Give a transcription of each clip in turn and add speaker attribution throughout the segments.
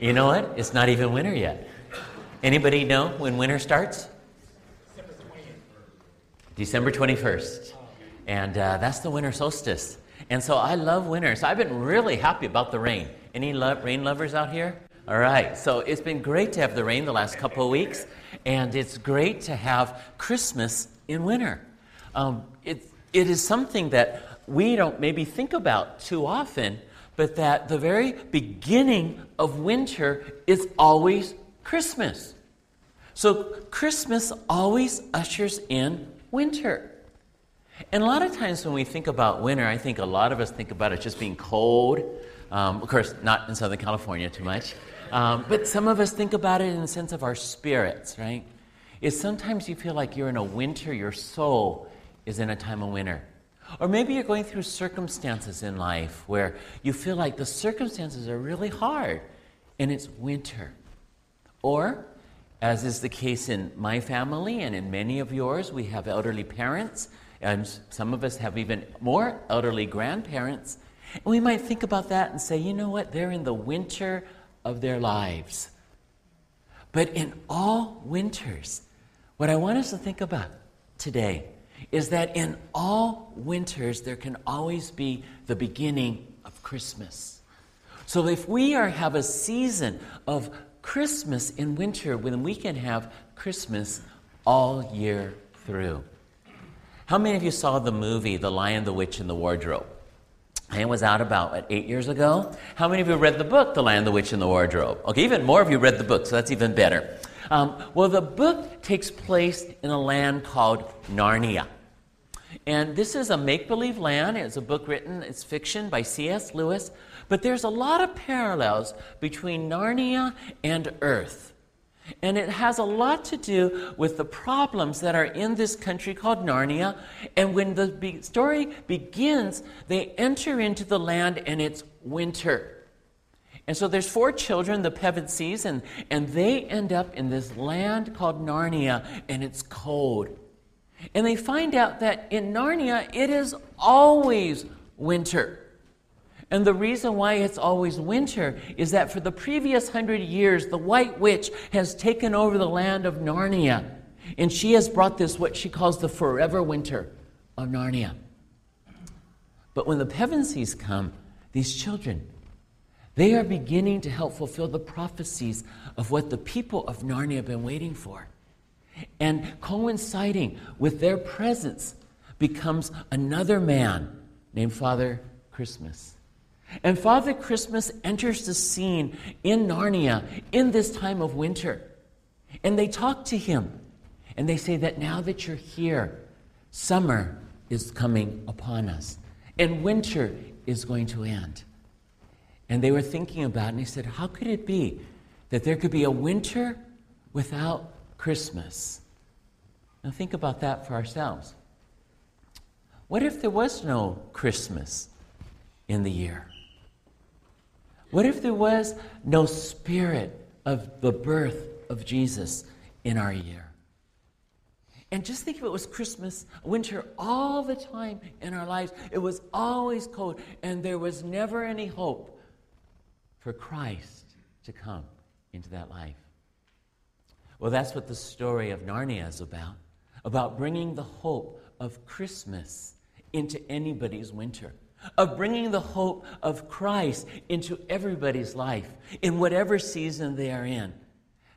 Speaker 1: You know what? It's not even winter yet. Anybody know when winter starts? December 21st. And uh, that's the winter solstice. And so I love winter. So I've been really happy about the rain. Any lo- rain lovers out here? All right. So it's been great to have the rain the last couple of weeks. And it's great to have Christmas in winter. Um, it, it is something that we don't maybe think about too often, but that the very beginning of winter is always Christmas. So Christmas always ushers in winter. And a lot of times when we think about winter, I think a lot of us think about it just being cold. Um, of course, not in Southern California too much. Um, but some of us think about it in the sense of our spirits, right? Is sometimes you feel like you're in a winter, your soul is in a time of winter. Or maybe you're going through circumstances in life where you feel like the circumstances are really hard and it's winter. Or, as is the case in my family and in many of yours, we have elderly parents, and some of us have even more elderly grandparents. And we might think about that and say, you know what? They're in the winter of their lives. But in all winters, what I want us to think about today is that in all winters, there can always be the beginning of Christmas. So if we are, have a season of Christmas in winter, then we can have Christmas all year through. How many of you saw the movie The Lion, the Witch, and the Wardrobe? It was out about what, eight years ago. How many of you read the book, The Lion, the Witch, and the Wardrobe? Okay, even more of you read the book, so that's even better. Um, well, the book takes place in a land called Narnia. And this is a make believe land. It's a book written, it's fiction by C.S. Lewis. But there's a lot of parallels between Narnia and Earth. And it has a lot to do with the problems that are in this country called Narnia. And when the be- story begins, they enter into the land and it's winter. And so there's four children, the Pevensies, and, and they end up in this land called Narnia, and it's cold. And they find out that in Narnia, it is always winter. And the reason why it's always winter is that for the previous hundred years, the White Witch has taken over the land of Narnia. And she has brought this, what she calls the forever winter of Narnia. But when the Pevensies come, these children, they are beginning to help fulfill the prophecies of what the people of Narnia have been waiting for. And coinciding with their presence becomes another man named Father Christmas. And Father Christmas enters the scene in Narnia in this time of winter. And they talk to him. And they say that now that you're here, summer is coming upon us. And winter is going to end. And they were thinking about it, and they said, How could it be that there could be a winter without Christmas? Now, think about that for ourselves. What if there was no Christmas in the year? What if there was no spirit of the birth of Jesus in our year? And just think if it was Christmas, winter all the time in our lives. It was always cold, and there was never any hope for Christ to come into that life. Well, that's what the story of Narnia is about about bringing the hope of Christmas into anybody's winter, of bringing the hope of Christ into everybody's life in whatever season they are in.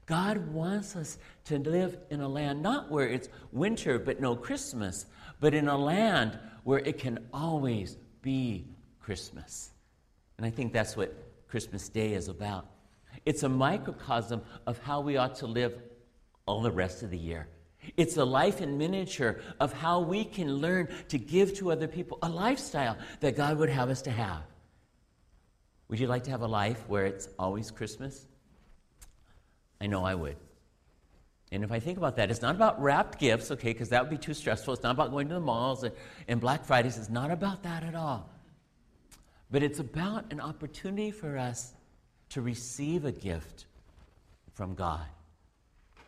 Speaker 1: God wants us to live in a land not where it's winter but no Christmas, but in a land where it can always be Christmas. And I think that's what Christmas Day is about. It's a microcosm of how we ought to live all the rest of the year. It's a life in miniature of how we can learn to give to other people a lifestyle that God would have us to have. Would you like to have a life where it's always Christmas? I know I would. And if I think about that, it's not about wrapped gifts, okay, because that would be too stressful. It's not about going to the malls and, and Black Fridays. It's not about that at all. But it's about an opportunity for us to receive a gift from God.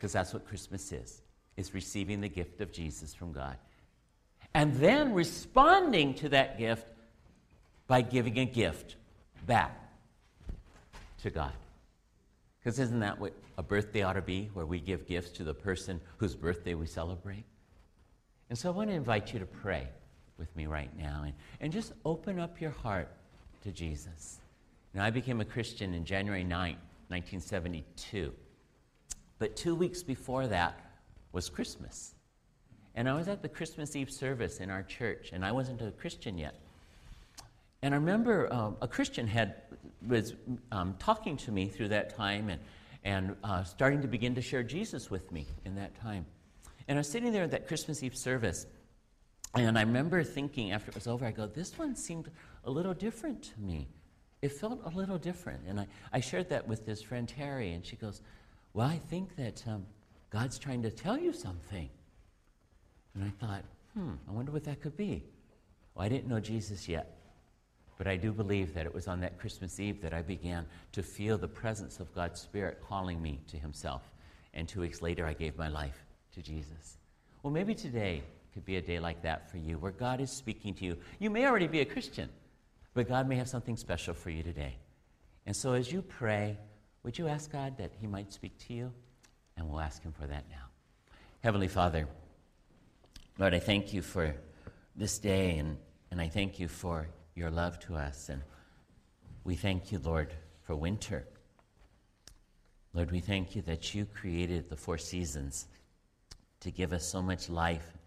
Speaker 1: Because that's what Christmas is. It's receiving the gift of Jesus from God. And then responding to that gift by giving a gift back to God. Because isn't that what a birthday ought to be, where we give gifts to the person whose birthday we celebrate? And so I want to invite you to pray with me right now and, and just open up your heart to Jesus. Now, I became a Christian in January 9, 1972. But two weeks before that was Christmas. And I was at the Christmas Eve service in our church, and I wasn't a Christian yet. And I remember um, a Christian had was um, talking to me through that time and, and uh, starting to begin to share Jesus with me in that time. And I was sitting there at that Christmas Eve service, and I remember thinking after it was over, I go, this one seemed a little different to me. It felt a little different. And I, I shared that with this friend Terry, and she goes, Well, I think that um, God's trying to tell you something. And I thought, hmm, I wonder what that could be. Well, I didn't know Jesus yet. But I do believe that it was on that Christmas Eve that I began to feel the presence of God's Spirit calling me to Himself. And two weeks later, I gave my life to Jesus. Well, maybe today could be a day like that for you, where God is speaking to you. You may already be a Christian, but God may have something special for you today. And so as you pray, would you ask God that He might speak to you? And we'll ask Him for that now. Heavenly Father, Lord, I thank you for this day, and, and I thank you for your love to us. And we thank you, Lord, for winter. Lord, we thank you that you created the four seasons to give us so much life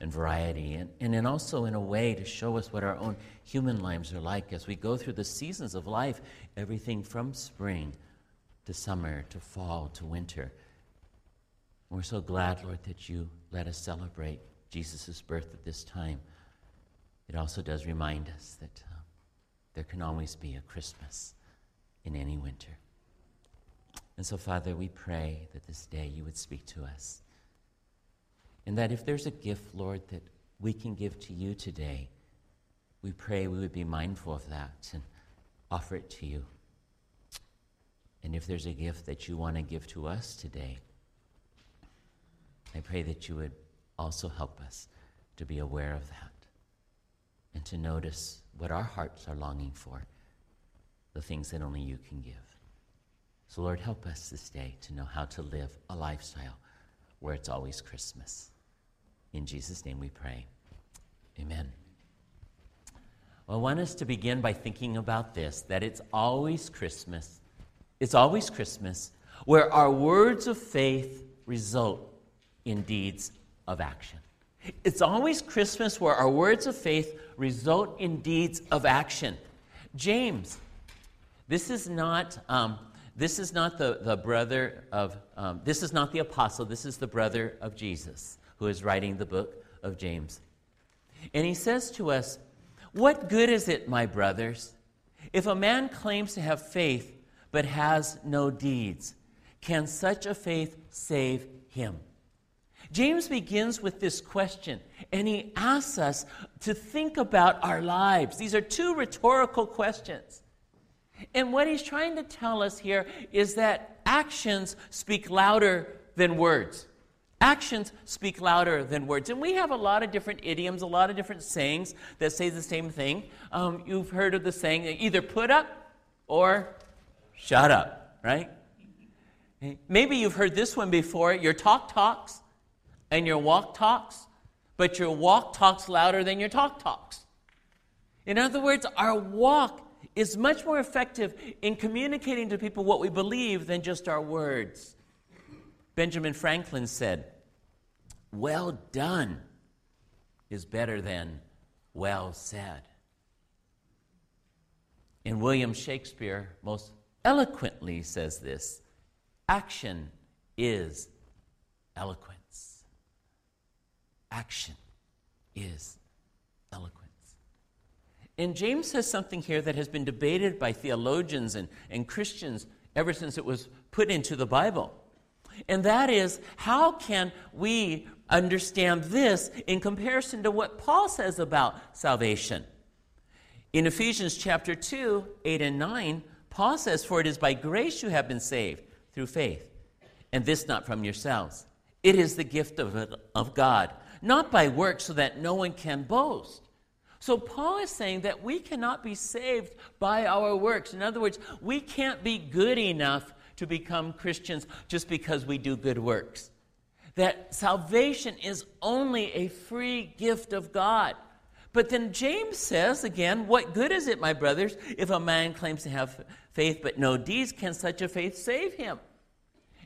Speaker 1: and variety, and, and then also in a way to show us what our own human lives are like as we go through the seasons of life, everything from spring to summer to fall to winter. We're so glad, Lord, that you let us celebrate Jesus' birth at this time. It also does remind us that uh, there can always be a Christmas in any winter. And so, Father, we pray that this day you would speak to us. And that if there's a gift, Lord, that we can give to you today, we pray we would be mindful of that and offer it to you. And if there's a gift that you want to give to us today, I pray that you would also help us to be aware of that and to notice what our hearts are longing for, the things that only you can give. So, Lord, help us this day to know how to live a lifestyle where it's always Christmas. In Jesus' name we pray. Amen. Well, I want us to begin by thinking about this that it's always Christmas. It's always Christmas where our words of faith result in deeds of action. It's always Christmas where our words of faith result in deeds of action. James, this is not, um, this is not the, the brother of, um, this is not the apostle, this is the brother of Jesus who is writing the book of James. And he says to us, What good is it, my brothers, if a man claims to have faith but has no deeds? Can such a faith save him? James begins with this question, and he asks us to think about our lives. These are two rhetorical questions. And what he's trying to tell us here is that actions speak louder than words. Actions speak louder than words. And we have a lot of different idioms, a lot of different sayings that say the same thing. Um, you've heard of the saying either put up or shut up, right? Maybe you've heard this one before your talk talks and your walk talks, but your walk talks louder than your talk talks. In other words, our walk is much more effective in communicating to people what we believe than just our words. Benjamin Franklin said, Well done is better than well said. And William Shakespeare most eloquently says this action is eloquence action is eloquence. And James says something here that has been debated by theologians and, and Christians ever since it was put into the Bible. And that is, how can we understand this in comparison to what Paul says about salvation? In Ephesians chapter 2, 8 and 9, Paul says, For it is by grace you have been saved through faith, and this not from yourselves. It is the gift of, of God not by works, so that no one can boast. So, Paul is saying that we cannot be saved by our works. In other words, we can't be good enough to become Christians just because we do good works. That salvation is only a free gift of God. But then James says again, What good is it, my brothers, if a man claims to have faith but no deeds? Can such a faith save him?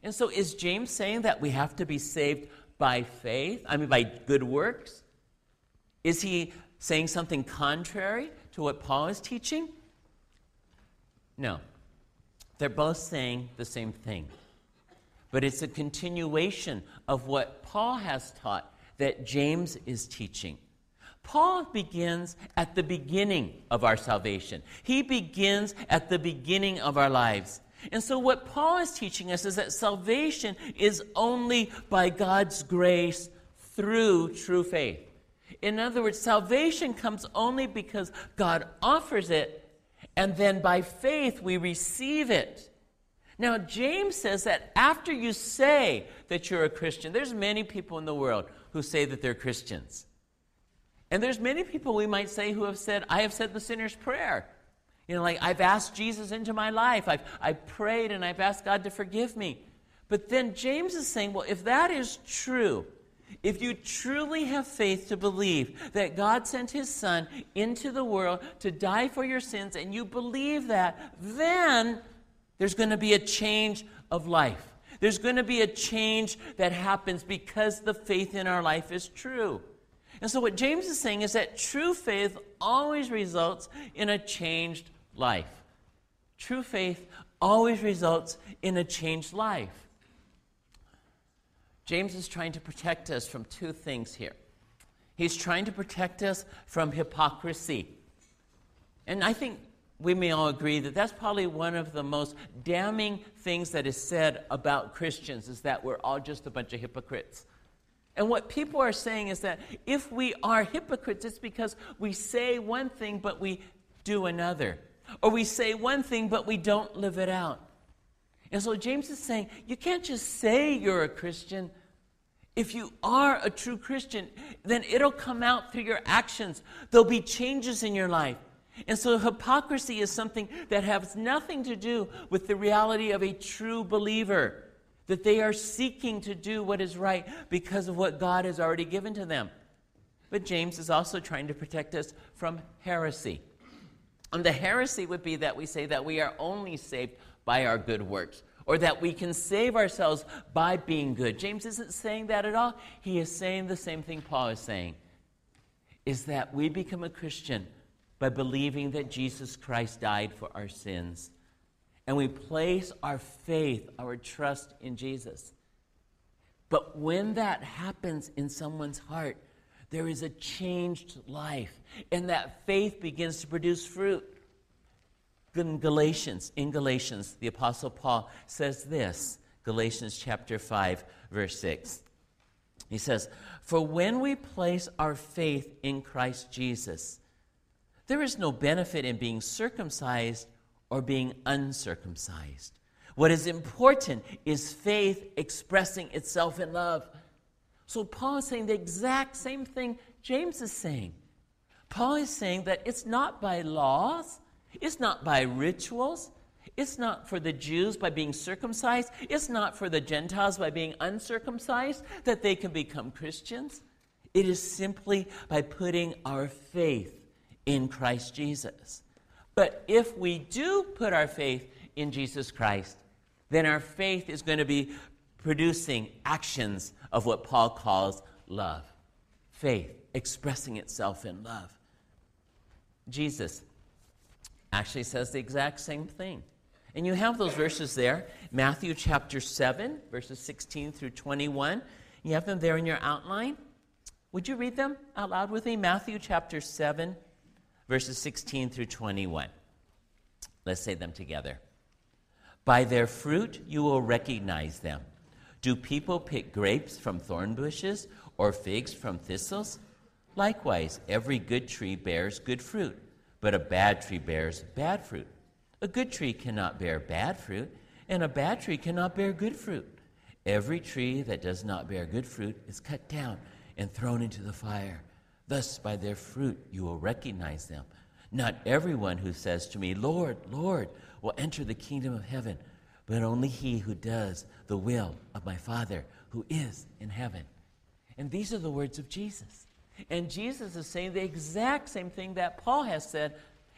Speaker 1: And so is James saying that we have to be saved by faith? I mean, by good works? Is he saying something contrary to what Paul is teaching? No. They're both saying the same thing. But it's a continuation of what Paul has taught that James is teaching. Paul begins at the beginning of our salvation. He begins at the beginning of our lives. And so, what Paul is teaching us is that salvation is only by God's grace through true faith. In other words, salvation comes only because God offers it, and then by faith we receive it. Now, James says that after you say that you're a Christian, there's many people in the world who say that they're Christians. And there's many people we might say who have said, I have said the sinner's prayer. You know, like I've asked Jesus into my life. I've, I've prayed and I've asked God to forgive me. But then James is saying, well, if that is true, if you truly have faith to believe that God sent his son into the world to die for your sins, and you believe that, then there's going to be a change of life. There's going to be a change that happens because the faith in our life is true. And so, what James is saying is that true faith always results in a changed life. True faith always results in a changed life. James is trying to protect us from two things here. He's trying to protect us from hypocrisy. And I think we may all agree that that's probably one of the most damning things that is said about Christians is that we're all just a bunch of hypocrites. And what people are saying is that if we are hypocrites, it's because we say one thing but we do another. Or we say one thing but we don't live it out. And so James is saying you can't just say you're a Christian. If you are a true Christian, then it'll come out through your actions. There'll be changes in your life. And so hypocrisy is something that has nothing to do with the reality of a true believer that they are seeking to do what is right because of what God has already given to them. But James is also trying to protect us from heresy. And the heresy would be that we say that we are only saved by our good works, or that we can save ourselves by being good. James isn't saying that at all. He is saying the same thing Paul is saying is that we become a Christian by believing that Jesus Christ died for our sins and we place our faith, our trust in Jesus. But when that happens in someone's heart, there is a changed life, and that faith begins to produce fruit. In Galatians, in Galatians, the Apostle Paul says this Galatians chapter 5, verse 6. He says, For when we place our faith in Christ Jesus, there is no benefit in being circumcised or being uncircumcised. What is important is faith expressing itself in love. So Paul is saying the exact same thing James is saying. Paul is saying that it's not by laws, it's not by rituals, it's not for the Jews by being circumcised, it's not for the Gentiles by being uncircumcised that they can become Christians. It is simply by putting our faith in Christ Jesus. But if we do put our faith in Jesus Christ, then our faith is going to be producing actions of what Paul calls love. Faith expressing itself in love. Jesus actually says the exact same thing. And you have those verses there Matthew chapter 7, verses 16 through 21. You have them there in your outline. Would you read them out loud with me? Matthew chapter 7, verses 16 through 21. Let's say them together. By their fruit you will recognize them. Do people pick grapes from thorn bushes or figs from thistles? Likewise, every good tree bears good fruit, but a bad tree bears bad fruit. A good tree cannot bear bad fruit, and a bad tree cannot bear good fruit. Every tree that does not bear good fruit is cut down and thrown into the fire. Thus, by their fruit, you will recognize them. Not everyone who says to me, Lord, Lord, will enter the kingdom of heaven, but only he who does the will of my Father who is in heaven. And these are the words of Jesus. And Jesus is saying the exact same thing that Paul has said.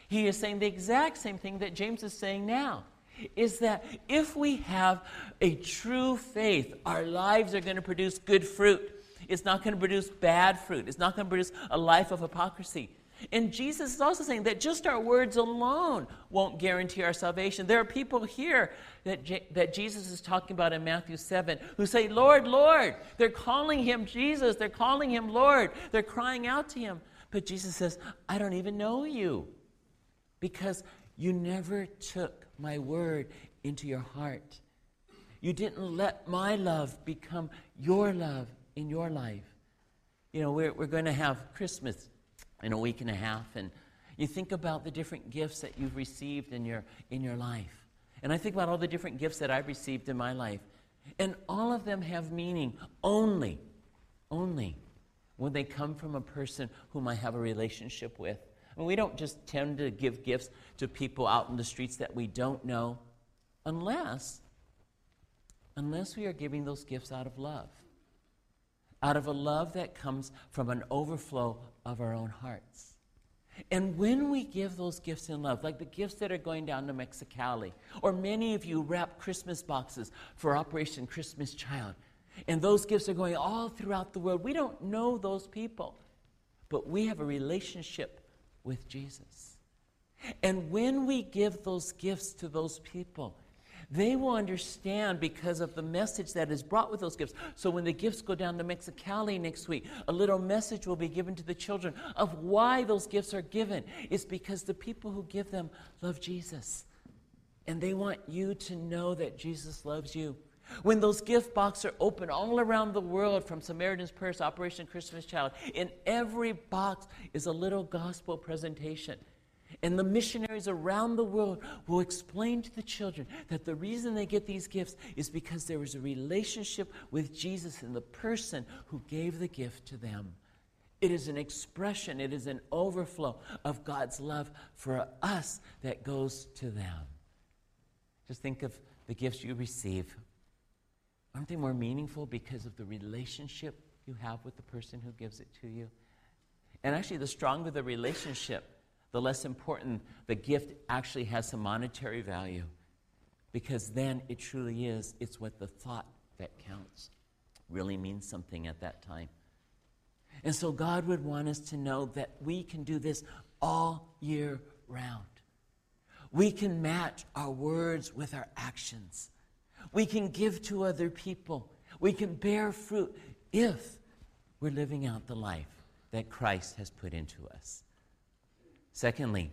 Speaker 1: He is saying the exact same thing that James is saying now. Is that if we have a true faith, our lives are going to produce good fruit. It's not going to produce bad fruit. It's not going to produce a life of hypocrisy. And Jesus is also saying that just our words alone won't guarantee our salvation. There are people here that, Je- that Jesus is talking about in Matthew 7 who say, Lord, Lord. They're calling him Jesus. They're calling him Lord. They're crying out to him. But Jesus says, I don't even know you because you never took my word into your heart. You didn't let my love become your love in your life. You know, we're, we're going to have Christmas in a week and a half, and you think about the different gifts that you've received in your, in your life. And I think about all the different gifts that I've received in my life. And all of them have meaning only, only when they come from a person whom I have a relationship with. I mean, we don't just tend to give gifts to people out in the streets that we don't know unless unless we are giving those gifts out of love out of a love that comes from an overflow of our own hearts. And when we give those gifts in love, like the gifts that are going down to Mexicali, or many of you wrap Christmas boxes for Operation Christmas Child, and those gifts are going all throughout the world. We don't know those people, but we have a relationship with Jesus. And when we give those gifts to those people, they will understand because of the message that is brought with those gifts. So when the gifts go down to Mexicali next week, a little message will be given to the children of why those gifts are given. It's because the people who give them love Jesus. And they want you to know that Jesus loves you. When those gift boxes are open all around the world, from Samaritan's Purse, Operation Christmas Child, in every box is a little gospel presentation. And the missionaries around the world will explain to the children that the reason they get these gifts is because there was a relationship with Jesus and the person who gave the gift to them. It is an expression, it is an overflow of God's love for us that goes to them. Just think of the gifts you receive. Aren't they more meaningful because of the relationship you have with the person who gives it to you? And actually, the stronger the relationship, the less important the gift actually has some monetary value. Because then it truly is, it's what the thought that counts really means something at that time. And so God would want us to know that we can do this all year round. We can match our words with our actions. We can give to other people. We can bear fruit if we're living out the life that Christ has put into us. Secondly,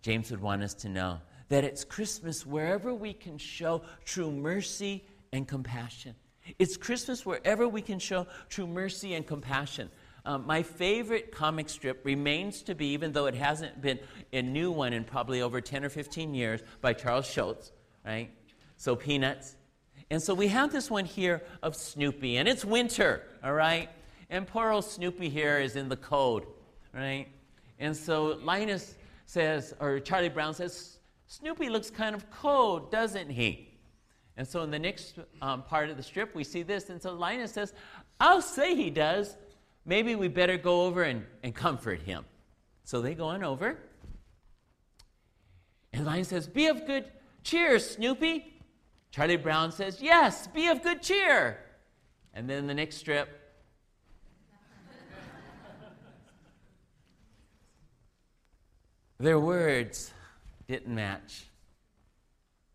Speaker 1: James would want us to know that it's Christmas wherever we can show true mercy and compassion. It's Christmas wherever we can show true mercy and compassion. Um, my favorite comic strip remains to be, even though it hasn't been a new one in probably over 10 or 15 years, by Charles Schulz, right? So, Peanuts. And so we have this one here of Snoopy, and it's winter, all right? And poor old Snoopy here is in the cold, right? And so Linus says, or Charlie Brown says, Snoopy looks kind of cold, doesn't he? And so in the next um, part of the strip, we see this. And so Linus says, I'll say he does. Maybe we better go over and, and comfort him. So they go on over. And Linus says, Be of good cheer, Snoopy. Charlie Brown says, Yes, be of good cheer. And then the next strip, Their words didn't match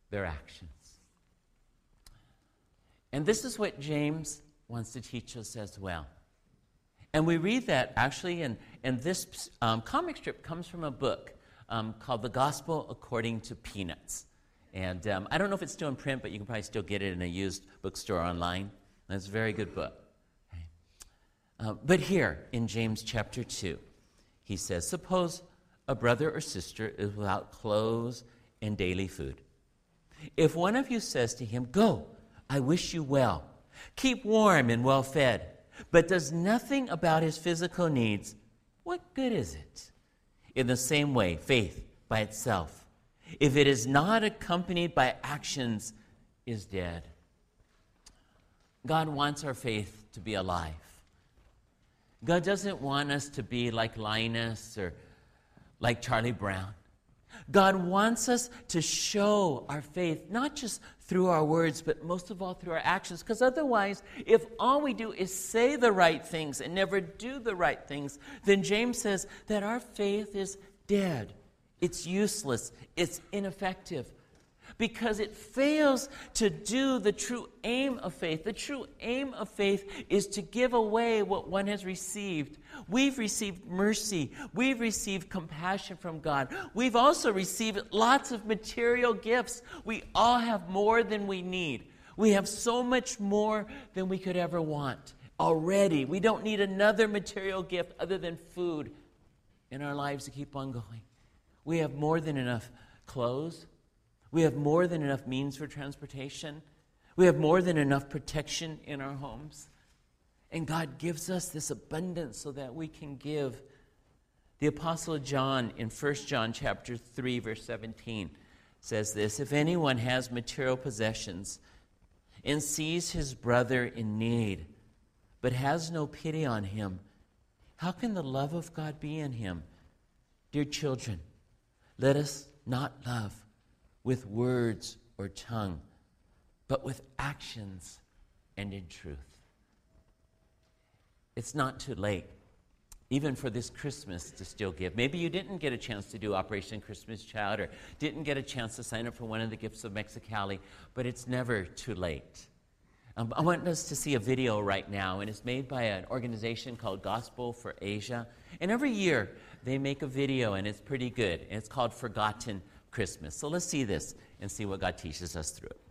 Speaker 1: their actions. And this is what James wants to teach us as well. And we read that actually, and, and this um, comic strip comes from a book um, called The Gospel According to Peanuts. And um, I don't know if it's still in print, but you can probably still get it in a used bookstore online. And it's a very good book. Uh, but here in James chapter 2, he says, Suppose a brother or sister is without clothes and daily food. If one of you says to him, Go, I wish you well, keep warm and well fed, but does nothing about his physical needs, what good is it? In the same way, faith by itself, if it is not accompanied by actions, is dead. God wants our faith to be alive. God doesn't want us to be like Linus or like Charlie Brown. God wants us to show our faith, not just through our words, but most of all through our actions. Because otherwise, if all we do is say the right things and never do the right things, then James says that our faith is dead. It's useless. It's ineffective because it fails to do the true aim of faith. The true aim of faith is to give away what one has received. We've received mercy, we've received compassion from God, we've also received lots of material gifts. We all have more than we need. We have so much more than we could ever want already. We don't need another material gift other than food in our lives to keep on going. We have more than enough clothes. We have more than enough means for transportation. We have more than enough protection in our homes. And God gives us this abundance so that we can give. The apostle John in 1 John chapter 3 verse 17 says this, if anyone has material possessions and sees his brother in need but has no pity on him, how can the love of God be in him? Dear children, let us not love with words or tongue, but with actions and in truth. It's not too late, even for this Christmas, to still give. Maybe you didn't get a chance to do Operation Christmas Child or didn't get a chance to sign up for one of the gifts of Mexicali, but it's never too late. Um, I want us to see a video right now, and it's made by an organization called Gospel for Asia. And every year they make a video, and it's pretty good. And it's called Forgotten Christmas. So let's see this and see what God teaches us through it.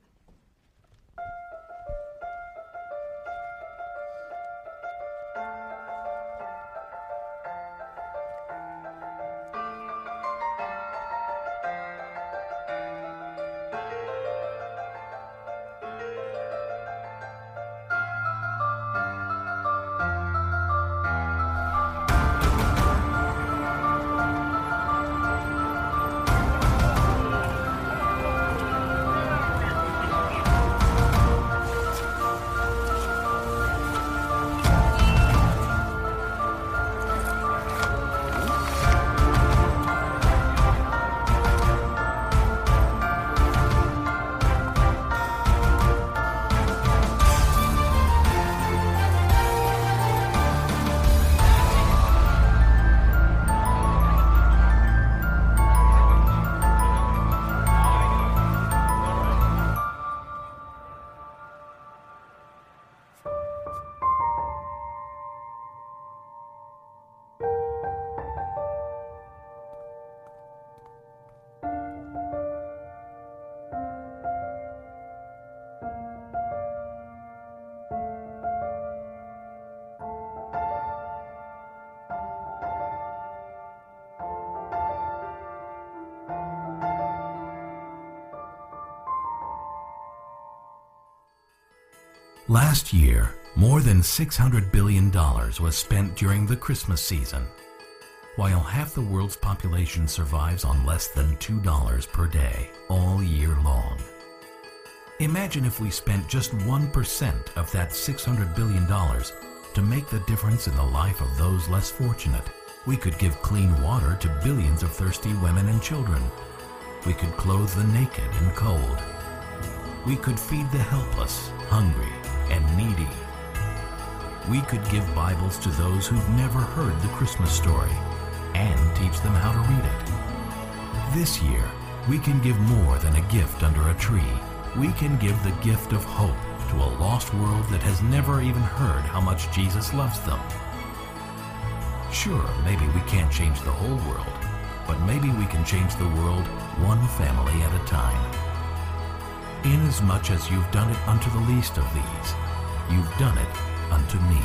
Speaker 2: Last year, more than $600 billion was spent during the Christmas season, while half the world's population survives on less than $2 per day all year long. Imagine if we spent just 1% of that $600 billion to make the difference in the life of those less fortunate. We could give clean water to billions of thirsty women and children. We could clothe the naked and cold. We could feed the helpless, hungry, and needy. We could give Bibles to those who've never heard the Christmas story and teach them how to read it. This year, we can give more than a gift under a tree. We can give the gift of hope to a lost world that has never even heard how much Jesus loves them. Sure, maybe we can't change the whole world, but maybe we can change the world one family at a time. Inasmuch as you've done it unto the least of these, you've done it unto me.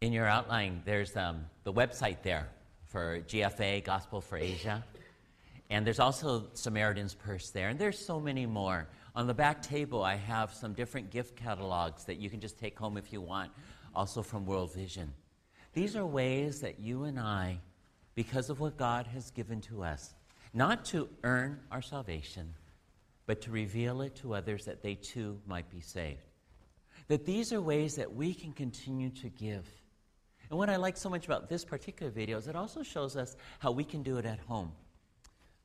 Speaker 1: In your outline, there's um, the website there for GFA, Gospel for Asia. And there's also Samaritan's Purse there. And there's so many more. On the back table, I have some different gift catalogs that you can just take home if you want, also from World Vision. These are ways that you and I, because of what God has given to us, not to earn our salvation, but to reveal it to others that they too might be saved. That these are ways that we can continue to give. And what I like so much about this particular video is it also shows us how we can do it at home.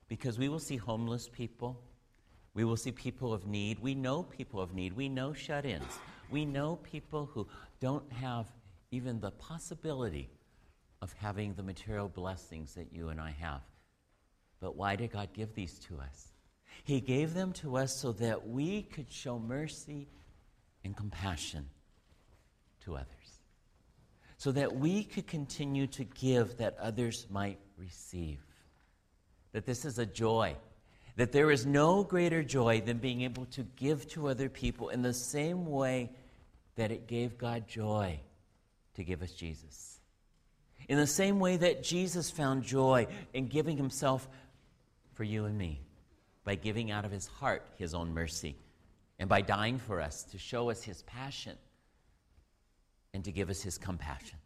Speaker 1: Because we will see homeless people, we will see people of need. We know people of need. We know shut ins. We know people who don't have even the possibility of having the material blessings that you and I have. But why did God give these to us? He gave them to us so that we could show mercy and compassion to others. So that we could continue to give that others might receive. That this is a joy that there is no greater joy than being able to give to other people in the same way that it gave God joy to give us Jesus. In the same way that Jesus found joy in giving himself for you and me, by giving out of his heart his own mercy, and by dying for us to show us his passion and to give us his compassion.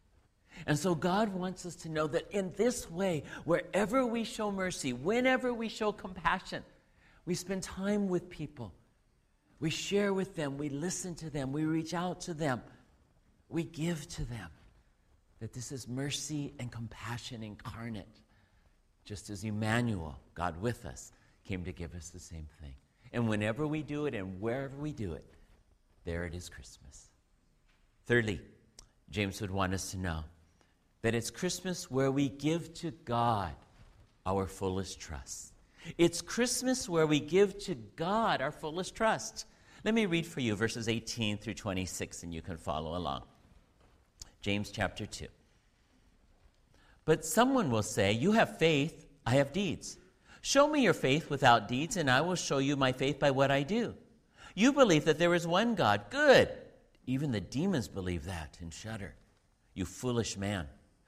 Speaker 1: And so God wants us to know that in this way, wherever we show mercy, whenever we show compassion, we spend time with people. We share with them, we listen to them, we reach out to them, we give to them. That this is mercy and compassion incarnate, just as Emmanuel, God with us, came to give us the same thing. And whenever we do it and wherever we do it, there it is Christmas. Thirdly, James would want us to know that it's Christmas where we give to God our fullest trust. It's Christmas where we give to God our fullest trust. Let me read for you verses 18 through 26, and you can follow along. James chapter 2. But someone will say, You have faith, I have deeds. Show me your faith without deeds, and I will show you my faith by what I do. You believe that there is one God. Good. Even the demons believe that and shudder. You foolish man.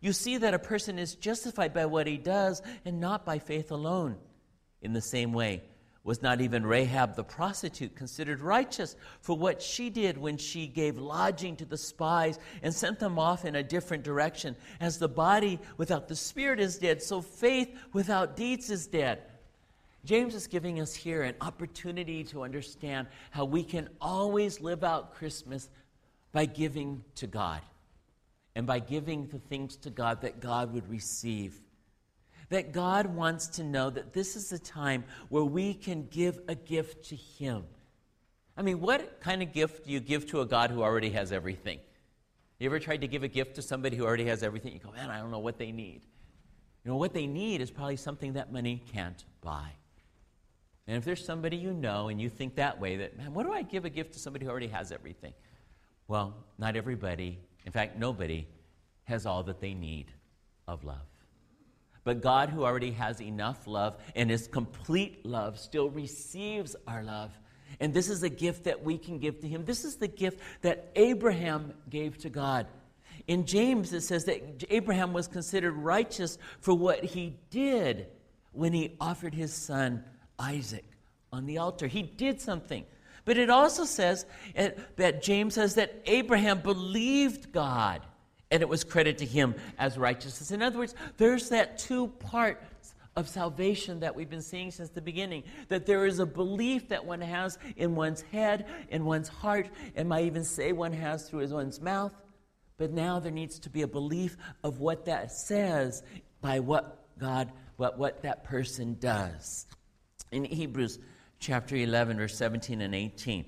Speaker 1: You see that a person is justified by what he does and not by faith alone. In the same way, was not even Rahab the prostitute considered righteous for what she did when she gave lodging to the spies and sent them off in a different direction? As the body without the spirit is dead, so faith without deeds is dead. James is giving us here an opportunity to understand how we can always live out Christmas by giving to God and by giving the things to God that God would receive. That God wants to know that this is a time where we can give a gift to Him. I mean, what kind of gift do you give to a God who already has everything? You ever tried to give a gift to somebody who already has everything? You go, man, I don't know what they need. You know, what they need is probably something that money can't buy. And if there's somebody you know and you think that way, that, man, what do I give a gift to somebody who already has everything? Well, not everybody in fact, nobody has all that they need of love. But God, who already has enough love and is complete love, still receives our love. And this is a gift that we can give to Him. This is the gift that Abraham gave to God. In James, it says that Abraham was considered righteous for what he did when he offered his son Isaac on the altar. He did something. But it also says eh, that James says that Abraham believed God and it was credited to him as righteousness. In other words, there's that two parts of salvation that we've been seeing since the beginning. That there is a belief that one has in one's head, in one's heart, and might even say one has through his one's mouth. But now there needs to be a belief of what that says by what God, what, what that person does. In Hebrews chapter 11, verse 17 and 18.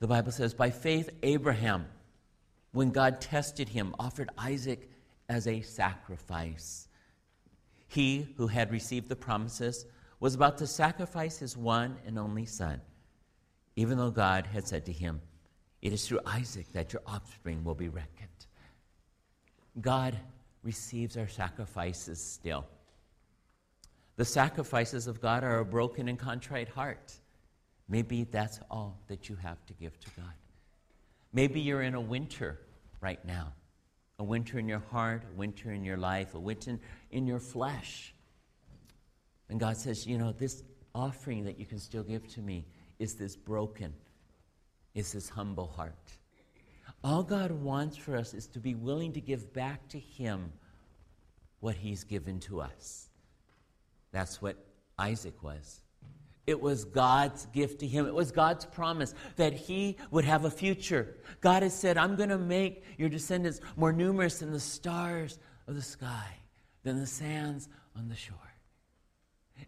Speaker 1: The Bible says, By faith, Abraham, when God tested him, offered Isaac as a sacrifice. He who had received the promises was about to sacrifice his one and only son, even though God had said to him, It is through Isaac that your offspring will be reckoned. God receives our sacrifices still. The sacrifices of God are a broken and contrite heart. Maybe that's all that you have to give to God. Maybe you're in a winter right now a winter in your heart, a winter in your life, a winter in your flesh. And God says, you know, this offering that you can still give to me is this broken, is this humble heart. All God wants for us is to be willing to give back to Him what He's given to us. That's what Isaac was. It was God's gift to him. It was God's promise that he would have a future. God has said, I'm going to make your descendants more numerous than the stars of the sky, than the sands on the shore.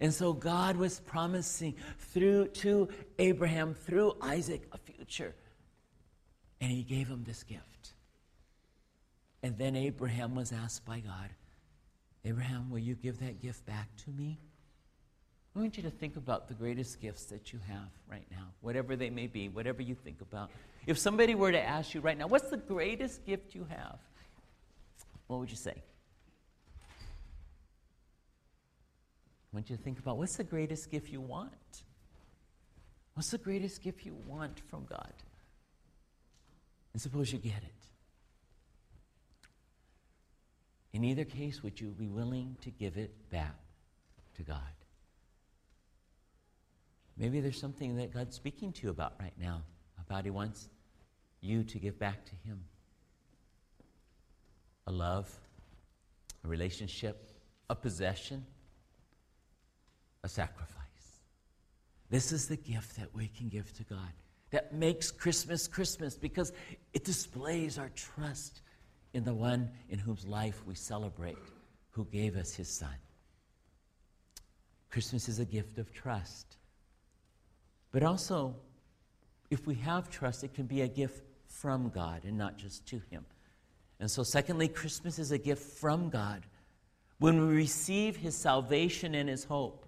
Speaker 1: And so God was promising through to Abraham, through Isaac, a future. And he gave him this gift. And then Abraham was asked by God, Abraham, will you give that gift back to me? I want you to think about the greatest gifts that you have right now, whatever they may be, whatever you think about. If somebody were to ask you right now, what's the greatest gift you have? What would you say? I want you to think about what's the greatest gift you want? What's the greatest gift you want from God? And suppose you get it. In either case, would you be willing to give it back to God? Maybe there's something that God's speaking to you about right now, about He wants you to give back to Him a love, a relationship, a possession, a sacrifice. This is the gift that we can give to God that makes Christmas Christmas because it displays our trust in the one in whose life we celebrate, who gave us his son. Christmas is a gift of trust. But also, if we have trust, it can be a gift from God and not just to Him. And so, secondly, Christmas is a gift from God when we receive His salvation and His hope.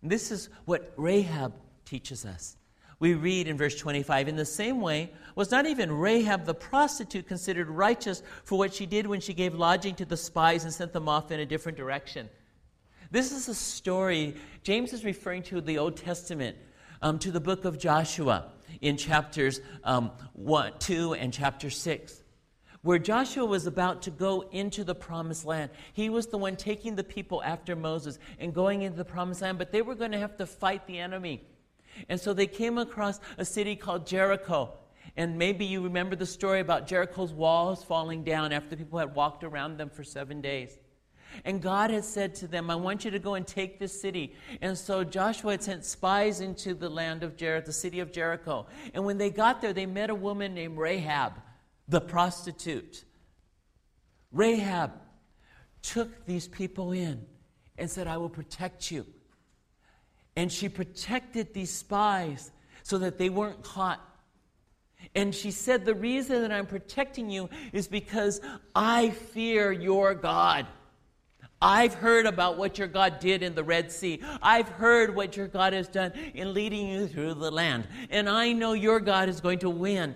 Speaker 1: And this is what Rahab teaches us. We read in verse 25 In the same way, was not even Rahab the prostitute considered righteous for what she did when she gave lodging to the spies and sent them off in a different direction? This is a story James is referring to the Old Testament um, to the book of Joshua in chapters um, 1, 2 and chapter 6 where Joshua was about to go into the promised land. He was the one taking the people after Moses and going into the promised land, but they were going to have to fight the enemy. And so they came across a city called Jericho. And maybe you remember the story about Jericho's walls falling down after the people had walked around them for seven days. And God had said to them, I want you to go and take this city. And so Joshua had sent spies into the land of Jericho, the city of Jericho. And when they got there, they met a woman named Rahab, the prostitute. Rahab took these people in and said, I will protect you. And she protected these spies so that they weren't caught. And she said, The reason that I'm protecting you is because I fear your God. I've heard about what your God did in the Red Sea. I've heard what your God has done in leading you through the land. And I know your God is going to win.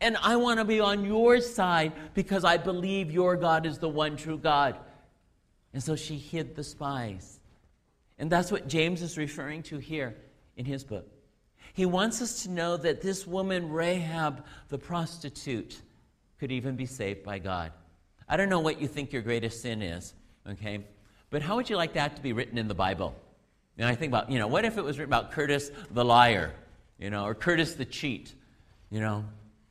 Speaker 1: And I want to be on your side because I believe your God is the one true God. And so she hid the spies. And that's what James is referring to here in his book. He wants us to know that this woman, Rahab the prostitute, could even be saved by God. I don't know what you think your greatest sin is. Okay? But how would you like that to be written in the Bible? And I think about, you know, what if it was written about Curtis the liar, you know, or Curtis the cheat, you know?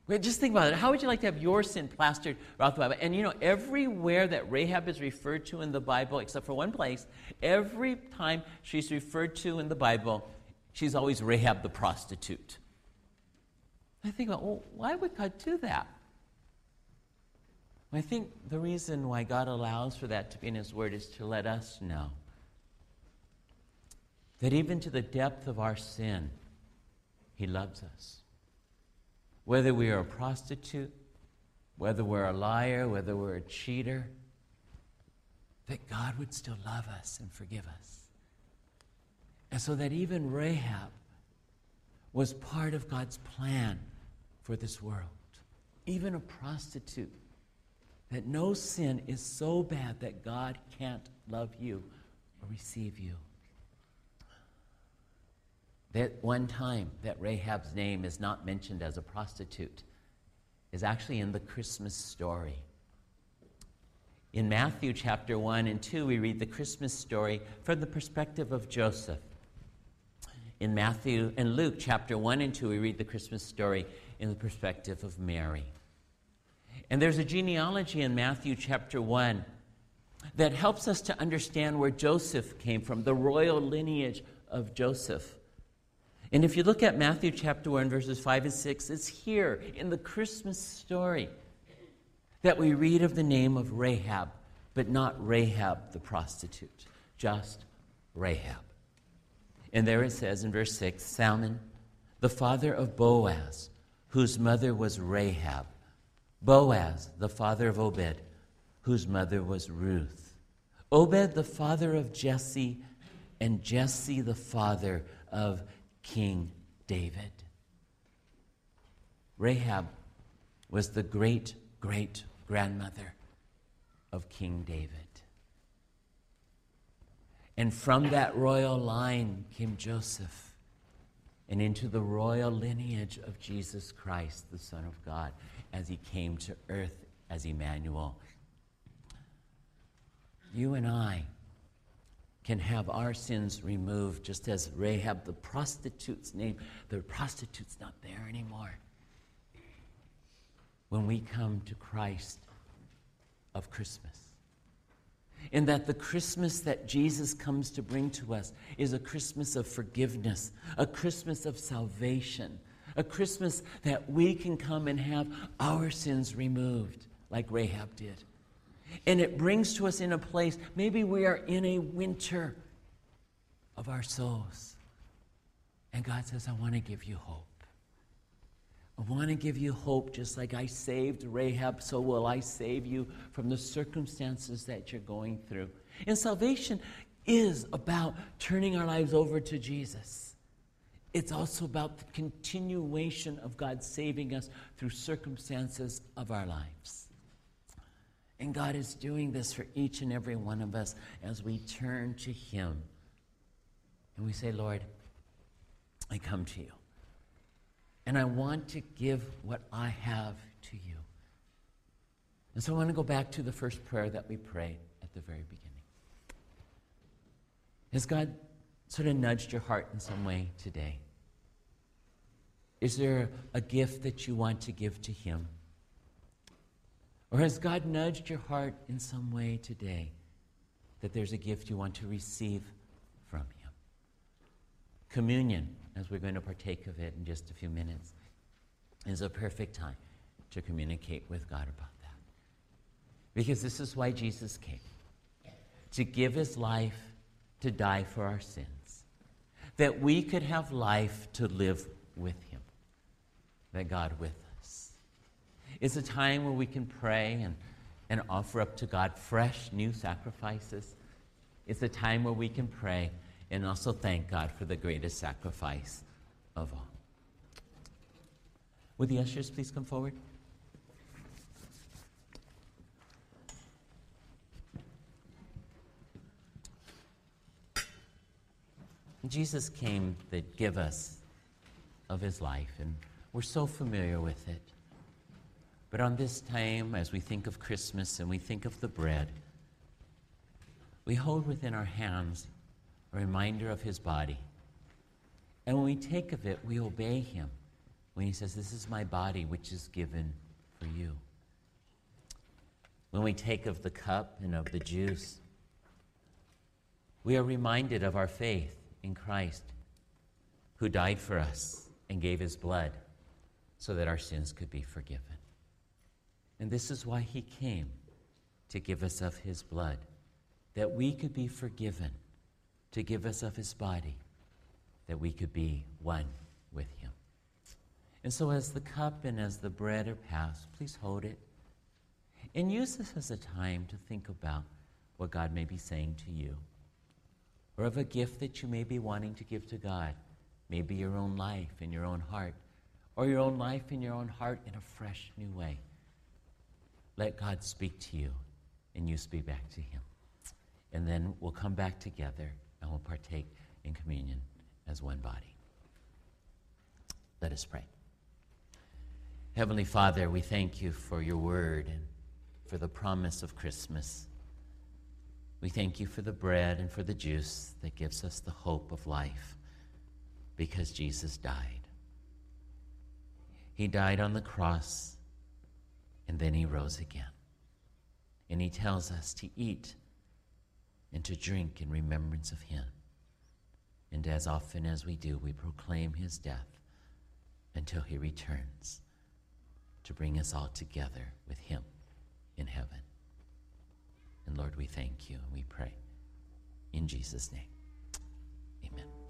Speaker 1: Just think about it. How would you like to have your sin plastered throughout the Bible? And you know, everywhere that Rahab is referred to in the Bible, except for one place, every time she's referred to in the Bible, she's always Rahab the prostitute. I think about, well, why would God do that? I think the reason why God allows for that to be in His Word is to let us know that even to the depth of our sin, He loves us. Whether we are a prostitute, whether we're a liar, whether we're a cheater, that God would still love us and forgive us. And so that even Rahab was part of God's plan for this world. Even a prostitute that no sin is so bad that God can't love you or receive you. That one time that Rahab's name is not mentioned as a prostitute is actually in the Christmas story. In Matthew chapter 1 and 2, we read the Christmas story from the perspective of Joseph. In Matthew and Luke chapter 1 and 2, we read the Christmas story in the perspective of Mary. And there's a genealogy in Matthew chapter 1 that helps us to understand where Joseph came from, the royal lineage of Joseph. And if you look at Matthew chapter 1, verses 5 and 6, it's here in the Christmas story that we read of the name of Rahab, but not Rahab the prostitute, just Rahab. And there it says in verse 6 Salmon, the father of Boaz, whose mother was Rahab. Boaz, the father of Obed, whose mother was Ruth. Obed, the father of Jesse, and Jesse, the father of King David. Rahab was the great great grandmother of King David. And from that royal line came Joseph, and into the royal lineage of Jesus Christ, the Son of God, as he came to earth as Emmanuel. You and I can have our sins removed, just as Rahab, the prostitute's name, the prostitute's not there anymore. When we come to Christ of Christmas. In that the Christmas that Jesus comes to bring to us is a Christmas of forgiveness, a Christmas of salvation, a Christmas that we can come and have our sins removed, like Rahab did. And it brings to us in a place, maybe we are in a winter of our souls. And God says, I want to give you hope. I want to give you hope just like I saved Rahab, so will I save you from the circumstances that you're going through. And salvation is about turning our lives over to Jesus. It's also about the continuation of God saving us through circumstances of our lives. And God is doing this for each and every one of us as we turn to Him. And we say, Lord, I come to you. And I want to give what I have to you. And so I want to go back to the first prayer that we prayed at the very beginning. Has God sort of nudged your heart in some way today? Is there a gift that you want to give to Him? Or has God nudged your heart in some way today that there's a gift you want to receive from Him? Communion as we're going to partake of it in just a few minutes, is a perfect time to communicate with God about that. Because this is why Jesus came to give his life to die for our sins, that we could have life to live with him, that God with us. It's a time where we can pray and, and offer up to God fresh, new sacrifices. It's a time where we can pray and also thank God for the greatest sacrifice of all. Would the ushers please come forward? Jesus came to give us of his life, and we're so familiar with it. But on this time, as we think of Christmas and we think of the bread, we hold within our hands a reminder of his body. And when we take of it, we obey him when he says, This is my body, which is given for you. When we take of the cup and of the juice, we are reminded of our faith in Christ, who died for us and gave his blood so that our sins could be forgiven. And this is why he came to give us of his blood, that we could be forgiven to give us of his body that we could be one with him. And so, as the cup and as the bread are passed, please hold it and use this as a time to think about what God may be saying to you, or of a gift that you may be wanting to give to God, maybe your own life in your own heart, or your own life in your own heart in a fresh new way. Let God speak to you, and you speak back to Him. and then we'll come back together and we'll partake in communion as one body. Let us pray. Heavenly Father, we thank you for your word and for the promise of Christmas. We thank you for the bread and for the juice that gives us the hope of life because Jesus died. He died on the cross and then he rose again. And he tells us to eat and to drink in remembrance of him. And as often as we do, we proclaim his death until he returns to bring us all together with him in heaven. And Lord, we thank you and we pray in Jesus' name. Amen.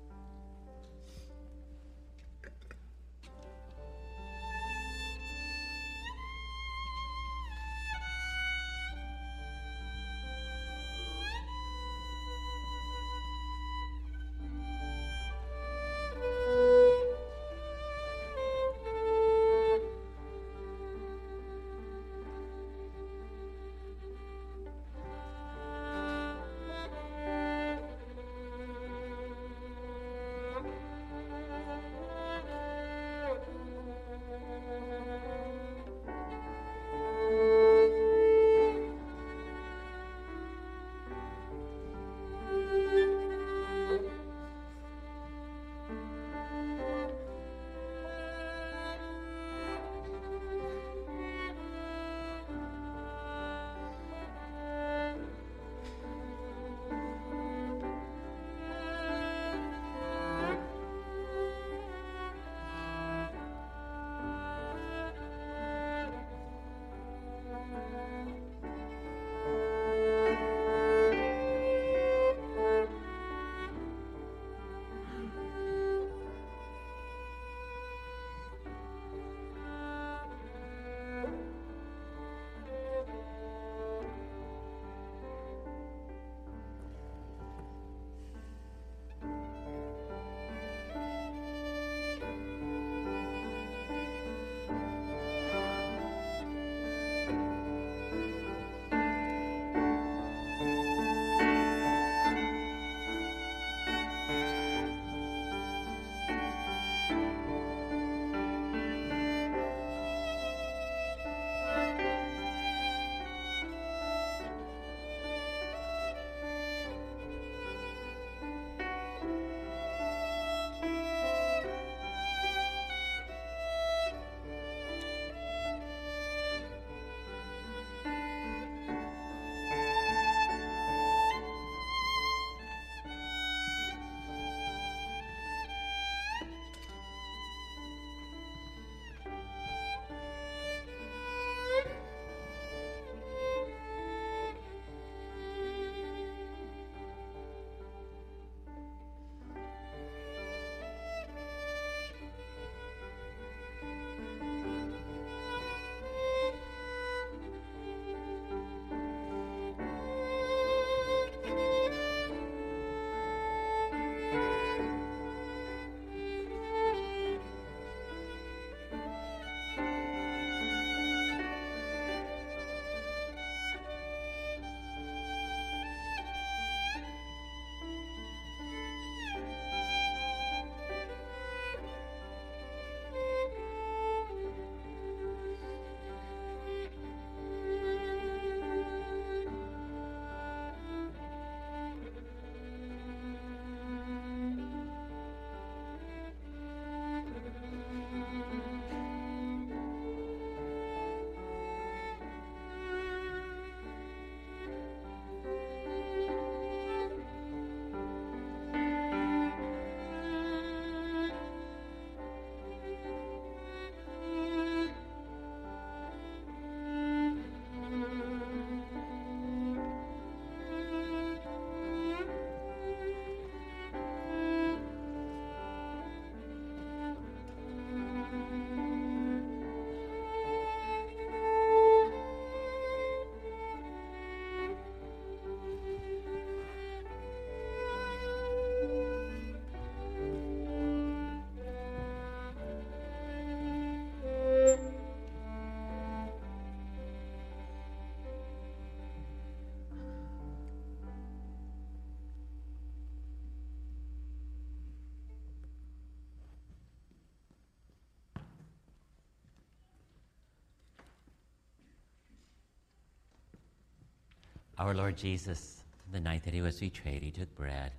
Speaker 1: Our Lord Jesus, the night that he was betrayed, he took bread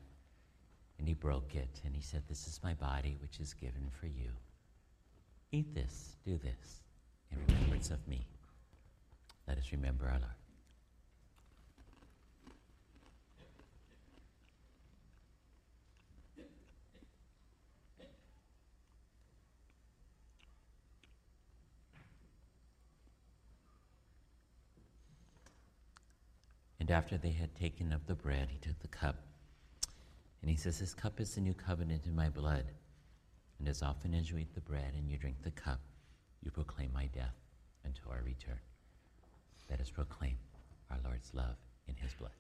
Speaker 1: and he broke it and he said, This is my body which is given for you. Eat this, do this in remembrance of me. Let us remember our Lord. And after they had taken up the bread, he took the cup. And he says, This cup is the new covenant in my blood. And as often as you eat the bread and you drink the cup, you proclaim my death until our return. Let us proclaim our Lord's love in his blood.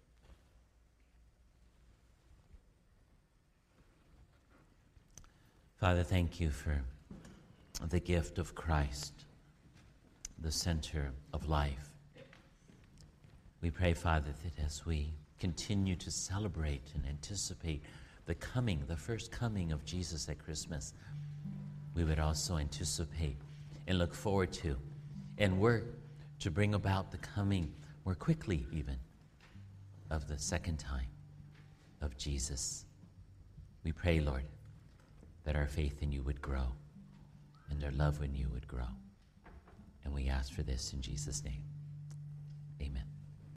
Speaker 1: Father, thank you for the gift of Christ, the center of life. We pray, Father, that as we continue to celebrate and anticipate the coming, the first coming of Jesus at Christmas, we would also anticipate and look forward to and work to bring about the coming more quickly, even, of the second time of Jesus. We pray, Lord, that our faith in you would grow and our love in you would grow. And we ask for this in Jesus' name. Amen.